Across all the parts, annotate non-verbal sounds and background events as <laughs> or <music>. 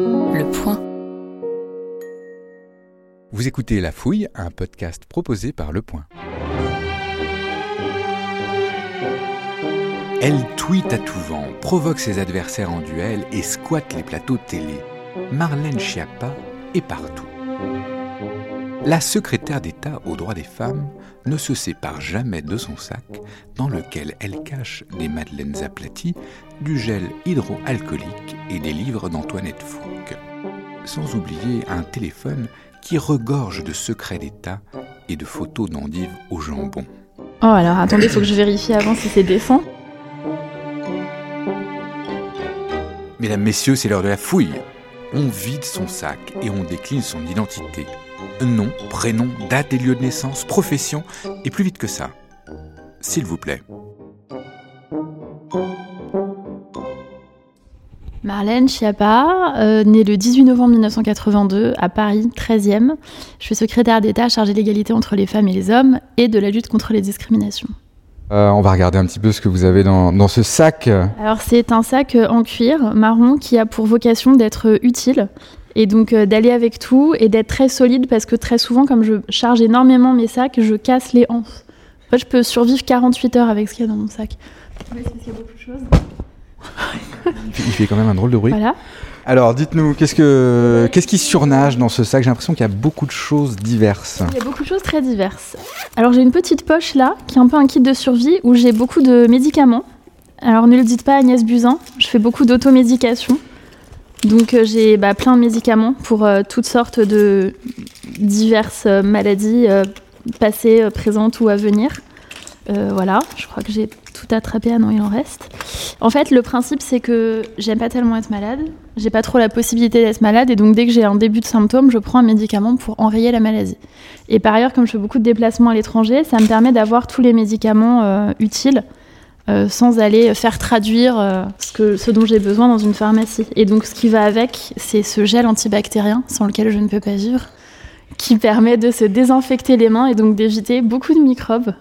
Le point. Vous écoutez La Fouille, un podcast proposé par Le Point. Elle tweet à tout vent, provoque ses adversaires en duel et squatte les plateaux télé. Marlène Schiappa est partout. La secrétaire d'État aux droits des femmes ne se sépare jamais de son sac dans lequel elle cache des madeleines aplaties, du gel hydroalcoolique et des livres d'Antoinette Fouque. Sans oublier un téléphone qui regorge de secrets d'État et de photos d'endives au jambon. Oh alors attendez, faut que je vérifie avant si c'est décent. Mesdames, Messieurs, c'est l'heure de la fouille. On vide son sac et on décline son identité. Nom, prénom, date et lieu de naissance, profession, et plus vite que ça. S'il vous plaît. Marlène Schiappa, euh, née le 18 novembre 1982 à Paris, 13e. Je suis secrétaire d'État chargée de l'égalité entre les femmes et les hommes et de la lutte contre les discriminations. Euh, on va regarder un petit peu ce que vous avez dans, dans ce sac. Alors c'est un sac euh, en cuir marron qui a pour vocation d'être utile et donc euh, d'aller avec tout et d'être très solide parce que très souvent comme je charge énormément mes sacs, je casse les hanches. En fait, je peux survivre 48 heures avec ce qu'il y a dans mon sac. Ouais, parce qu'il y a beaucoup de choses. Il fait, il fait quand même un drôle de bruit. Voilà. Alors, dites-nous, qu'est-ce, que, qu'est-ce qui surnage dans ce sac? J'ai l'impression qu'il y a beaucoup de choses diverses. Il y a beaucoup de choses très diverses. Alors j'ai une petite poche là, qui est un peu un kit de survie, où j'ai beaucoup de médicaments. Alors ne le dites pas à Agnès Buzyn, je fais beaucoup d'automédication. Donc euh, j'ai bah, plein de médicaments pour euh, toutes sortes de diverses euh, maladies passées, présentes ou à venir. Voilà, je crois que j'ai tout attrapé. Ah non, il en reste. En fait, le principe, c'est que j'aime pas tellement être malade. J'ai pas trop la possibilité d'être malade. Et donc, dès que j'ai un début de symptômes, je prends un médicament pour enrayer la maladie. Et par ailleurs, comme je fais beaucoup de déplacements à l'étranger, ça me permet d'avoir tous les médicaments utiles euh, sans aller faire traduire euh, ce, que, ce dont j'ai besoin dans une pharmacie. Et donc, ce qui va avec, c'est ce gel antibactérien sans lequel je ne peux pas vivre, qui permet de se désinfecter les mains et donc d'éviter beaucoup de microbes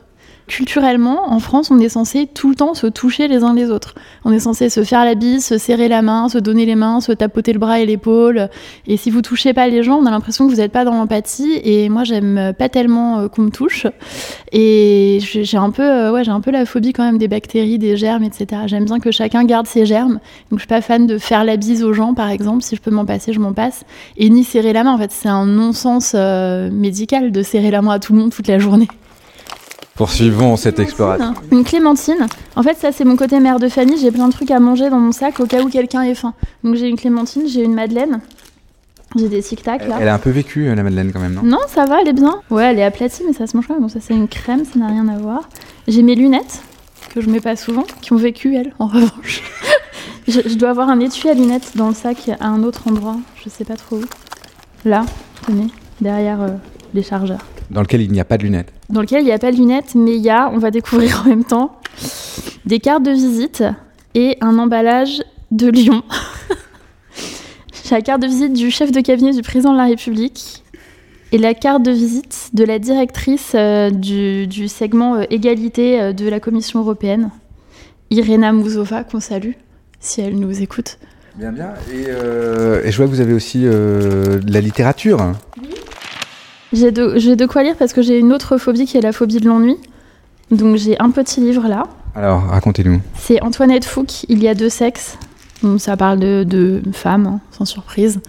culturellement, en France, on est censé tout le temps se toucher les uns les autres. On est censé se faire la bise, se serrer la main, se donner les mains, se tapoter le bras et l'épaule. Et si vous touchez pas les gens, on a l'impression que vous n'êtes pas dans l'empathie. Et moi, j'aime pas tellement euh, qu'on me touche. Et j'ai un peu, euh, ouais, j'ai un peu la phobie quand même des bactéries, des germes, etc. J'aime bien que chacun garde ses germes. Donc, je suis pas fan de faire la bise aux gens, par exemple. Si je peux m'en passer, je m'en passe. Et ni serrer la main. En fait, c'est un non-sens euh, médical de serrer la main à tout le monde toute la journée. Poursuivons cette exploration. Une clémentine. En fait, ça, c'est mon côté mère de famille. J'ai plein de trucs à manger dans mon sac au cas où quelqu'un est faim. Donc, j'ai une clémentine, j'ai une madeleine. J'ai des tic-tac Elle, là. elle a un peu vécu, euh, la Madeleine, quand même, non? Non, ça va, elle est bien. Ouais, elle est aplatie, mais ça se mange quand même. Bon, ça, c'est une crème, ça n'a rien à voir. J'ai mes lunettes, que je mets pas souvent, qui ont vécu, elles, en <laughs> revanche. je, je dois avoir un étui à lunettes dans le sac à un autre endroit. Je sais pas trop où. Là, tenez, derrière euh, les chargeurs. Dans lequel il n'y a pas de lunettes. dans lequel il n'y a pas de lunettes, mais il y a, on va découvrir en même temps, des cartes de visite et un emballage de Lyon. J'ai <laughs> la carte de visite du chef de cabinet du président de la République et la carte de visite de la directrice euh, du, du segment euh, égalité euh, de la Commission européenne, Irena Mouzova, qu'on salue, si elle nous écoute. Bien, bien. Et, et je vois que vous avez aussi de la littérature. J'ai de, j'ai de quoi lire parce que j'ai une autre phobie qui est la phobie de l'ennui. Donc j'ai un petit livre là. Alors, racontez-nous. C'est Antoinette Fouque, Il y a deux sexes. Donc, ça parle de, de femmes, hein, sans surprise.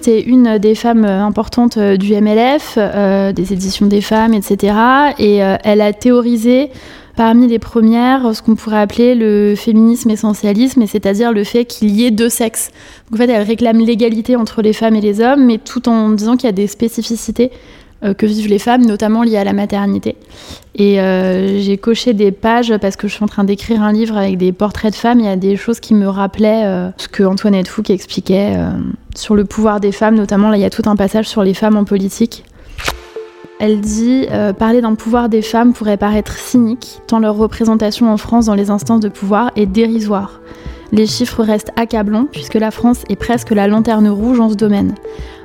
C'est une des femmes euh, importantes euh, du MLF, euh, des éditions des femmes, etc. Et euh, elle a théorisé parmi les premières ce qu'on pourrait appeler le féminisme essentialisme, et c'est-à-dire le fait qu'il y ait deux sexes. Donc, en fait, elle réclame l'égalité entre les femmes et les hommes, mais tout en disant qu'il y a des spécificités que vivent les femmes, notamment liées à la maternité. Et euh, j'ai coché des pages parce que je suis en train d'écrire un livre avec des portraits de femmes. Il y a des choses qui me rappelaient euh, ce que Antoinette Fouque expliquait euh, sur le pouvoir des femmes, notamment là il y a tout un passage sur les femmes en politique. Elle dit euh, parler d'un pouvoir des femmes pourrait paraître cynique, tant leur représentation en France dans les instances de pouvoir est dérisoire. Les chiffres restent accablants puisque la France est presque la lanterne rouge en ce domaine.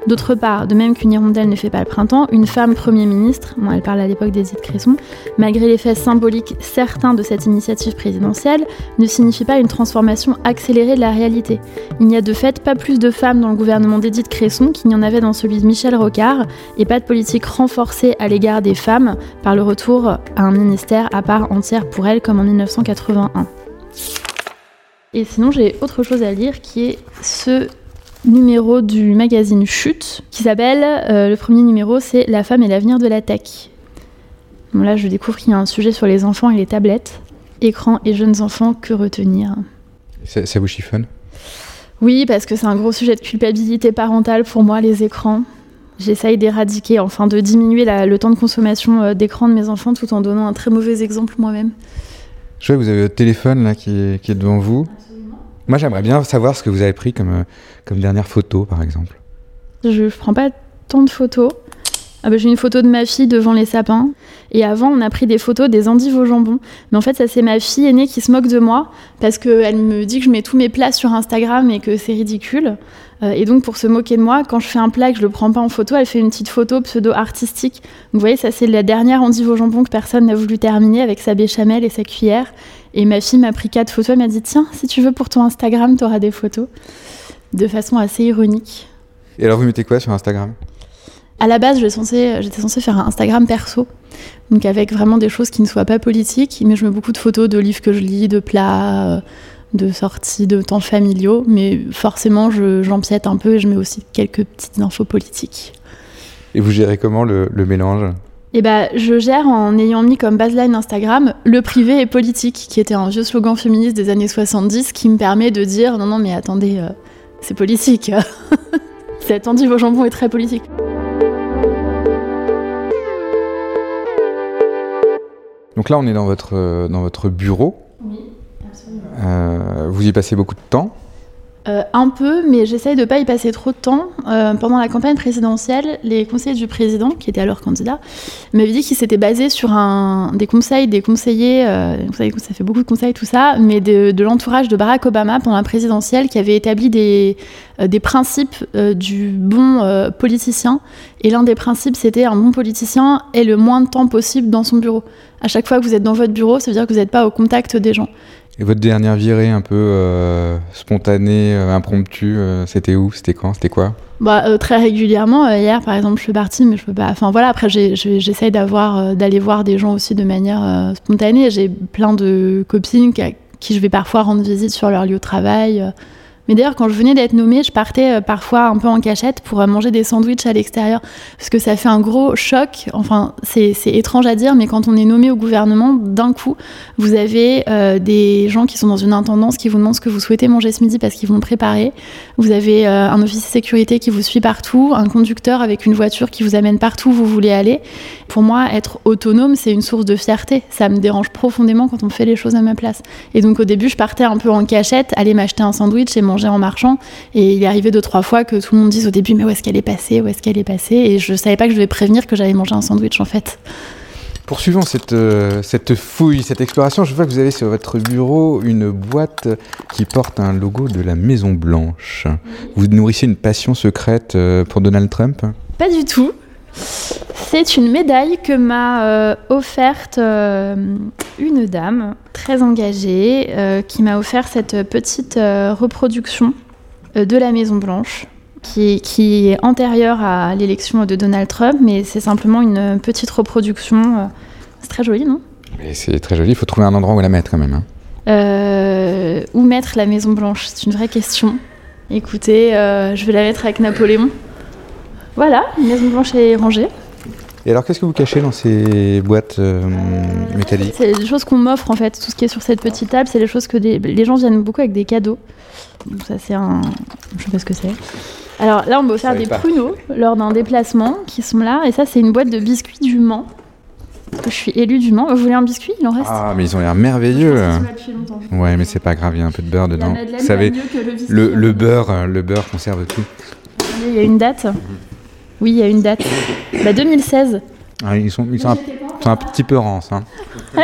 D'autre part, de même qu'une hirondelle ne fait pas le printemps, une femme Premier ministre, bon, elle parle à l'époque d'Edith Cresson, malgré l'effet symbolique certain de cette initiative présidentielle, ne signifie pas une transformation accélérée de la réalité. Il n'y a de fait pas plus de femmes dans le gouvernement d'Edith Cresson qu'il n'y en avait dans celui de Michel Rocard, et pas de politique renforcée à l'égard des femmes par le retour à un ministère à part entière pour elles comme en 1981. Et sinon, j'ai autre chose à lire qui est ce numéro du magazine Chute qui s'appelle, euh, le premier numéro, c'est La femme et l'avenir de la tech. Bon, là, je découvre qu'il y a un sujet sur les enfants et les tablettes. Écran et jeunes enfants, que retenir? Ça, ça vous chiffonne? Oui, parce que c'est un gros sujet de culpabilité parentale pour moi, les écrans. J'essaye d'éradiquer, enfin de diminuer la, le temps de consommation euh, d'écran de mes enfants tout en donnant un très mauvais exemple moi-même. Je vois que vous avez votre téléphone là qui est, qui est devant vous. Moi, j'aimerais bien savoir ce que vous avez pris comme, euh, comme dernière photo, par exemple. Je ne prends pas tant de photos. Ah bah, J'ai une photo de ma fille devant les sapins. Et avant, on a pris des photos des endives au jambon. Mais en fait, ça, c'est ma fille aînée qui se moque de moi parce qu'elle me dit que je mets tous mes plats sur Instagram et que c'est ridicule. Euh, et donc, pour se moquer de moi, quand je fais un plat et que je le prends pas en photo, elle fait une petite photo pseudo-artistique. Vous voyez, ça, c'est la dernière endive au jambon que personne n'a voulu terminer avec sa béchamel et sa cuillère. Et ma fille m'a pris quatre photos. Elle m'a dit Tiens, si tu veux pour ton Instagram, tu auras des photos. De façon assez ironique. Et alors, vous mettez quoi sur Instagram? À la base, j'étais censée, j'étais censée faire un Instagram perso. Donc, avec vraiment des choses qui ne soient pas politiques. Mais je mets beaucoup de photos de livres que je lis, de plats, euh, de sorties, de temps familiaux. Mais forcément, je- j'empiète un peu et je mets aussi quelques petites infos politiques. Et vous gérez comment le, le mélange? Et bah, je gère en ayant mis comme baseline Instagram le privé et politique, qui était un vieux slogan féministe des années 70 qui me permet de dire non, non, mais attendez, euh, c'est politique. <laughs> Cette endive au jambon est très politique. Donc là, on est dans votre, euh, dans votre bureau. Oui, absolument. Euh, vous y passez beaucoup de temps. Euh, un peu, mais j'essaye de pas y passer trop de temps. Euh, pendant la campagne présidentielle, les conseillers du président, qui étaient alors candidats, m'avaient dit qu'ils s'étaient basés sur des conseils des conseillers, euh, vous savez, ça fait beaucoup de conseils tout ça, mais de, l'entourage de Barack Obama pendant la présidentielle, qui avait établi des, euh, principes euh, du bon euh, politicien. Et l'un des principes, c'était un bon politicien est le moins de temps possible dans son bureau. À chaque fois que vous êtes dans votre bureau, ça veut dire que vous n'êtes pas au contact des gens. Et votre dernière virée un peu euh, spontanée, euh, impromptue, euh, c'était où? C'était quand? C'était quoi? Bah, très régulièrement. Hier, par exemple, je suis partie, mais je peux pas. Enfin voilà. Après, j'essaye d'avoir, d'aller voir des gens aussi de manière spontanée. J'ai plein de copines qui, à qui je vais parfois rendre visite sur leur lieu de travail. Mais d'ailleurs, quand je venais d'être nommée, je partais euh, parfois un peu en cachette pour euh, manger des sandwichs à l'extérieur. Parce que ça fait un gros choc. Enfin, c'est étrange à dire, mais quand on est nommé au gouvernement, d'un coup, vous avez euh, des gens qui sont dans une intendance qui vous demandent ce que vous souhaitez manger ce midi parce qu'ils vont préparer. Vous avez un officier de sécurité qui vous suit partout, un conducteur avec une voiture qui vous amène partout où vous voulez aller. Pour moi, être autonome, c'est une source de fierté. Ça me dérange profondément quand on fait les choses à ma place. Et donc au début, je partais un peu en cachette, aller m'acheter un sandwich et manger en marchant. Et il est arrivé deux, trois fois que tout le monde dise au début, mais où est-ce qu'elle est passée Où est-ce qu'elle est passée? Et je savais pas que je devais prévenir que j'allais manger un sandwich en fait. Poursuivons cette, euh, cette fouille, cette exploration. Je vois que vous avez sur votre bureau une boîte qui porte un logo de la Maison Blanche. Vous nourrissez une passion secrète euh, pour Donald Trump? Pas du tout. C'est une médaille que m'a euh, offerte euh, une dame très engagée euh, qui m'a offert cette petite euh, reproduction euh, de la Maison Blanche qui, qui est antérieure à l'élection de Donald Trump, mais c'est simplement une petite reproduction. c'est très joli, non? C'est très joli, il faut trouver un endroit où la mettre quand même. hein. Euh, Où mettre la Maison Blanche? C'est une vraie question. Écoutez, euh, je vais la mettre avec Napoléon. Voilà, Maison Blanche est rangée. Et alors qu'est-ce que vous cachez dans ces boîtes euh, métalliques C'est des choses qu'on m'offre en fait. Tout ce qui est sur cette petite table, c'est les choses que des- les gens viennent beaucoup avec des cadeaux. Donc ça c'est un, je sais pas ce que c'est. Alors là on m'a offert des pas. pruneaux lors d'un déplacement qui sont là et ça c'est une boîte de biscuits du Mans. Je suis élue du Mans. Vous voulez un biscuit? Il en reste. Ah, mais ils ont l'air merveilleux. Ouais, mais c'est pas grave, il y a un peu de beurre dedans. Vous savez, le biscuit. le, le beurre, le beurre conserve tout. Il y a une date. Oui, il y a une date. Bah 2016. Ah, ils sont, ils sont, un, ils sont un petit peu rances. Hein. <laughs>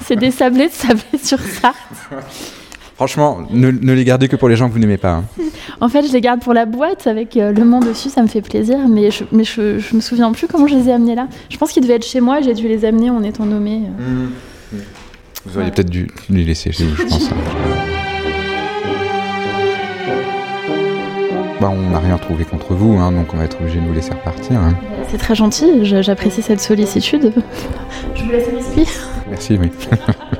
C'est des sablés de sablés <laughs> sur Sarthe. Franchement, ne, les gardez que pour les gens que vous n'aimez pas. Hein. <laughs> En fait, je les garde pour la boîte avec euh, le nom dessus, ça me fait plaisir, mais je, mais je, me souviens plus comment je les ai amenés là. Je pense qu'ils devaient être chez moi, j'ai dû les amener en étant nommé. Mmh. Vous auriez peut-être dû les laisser chez vous, je pense. Hein. Bah, on n'a rien trouvé contre vous, hein, donc on va être obligé de vous laisser repartir. C'est très gentil, j'apprécie cette sollicitude. <laughs> Je vous laisse l'esprit. Merci, oui. <laughs>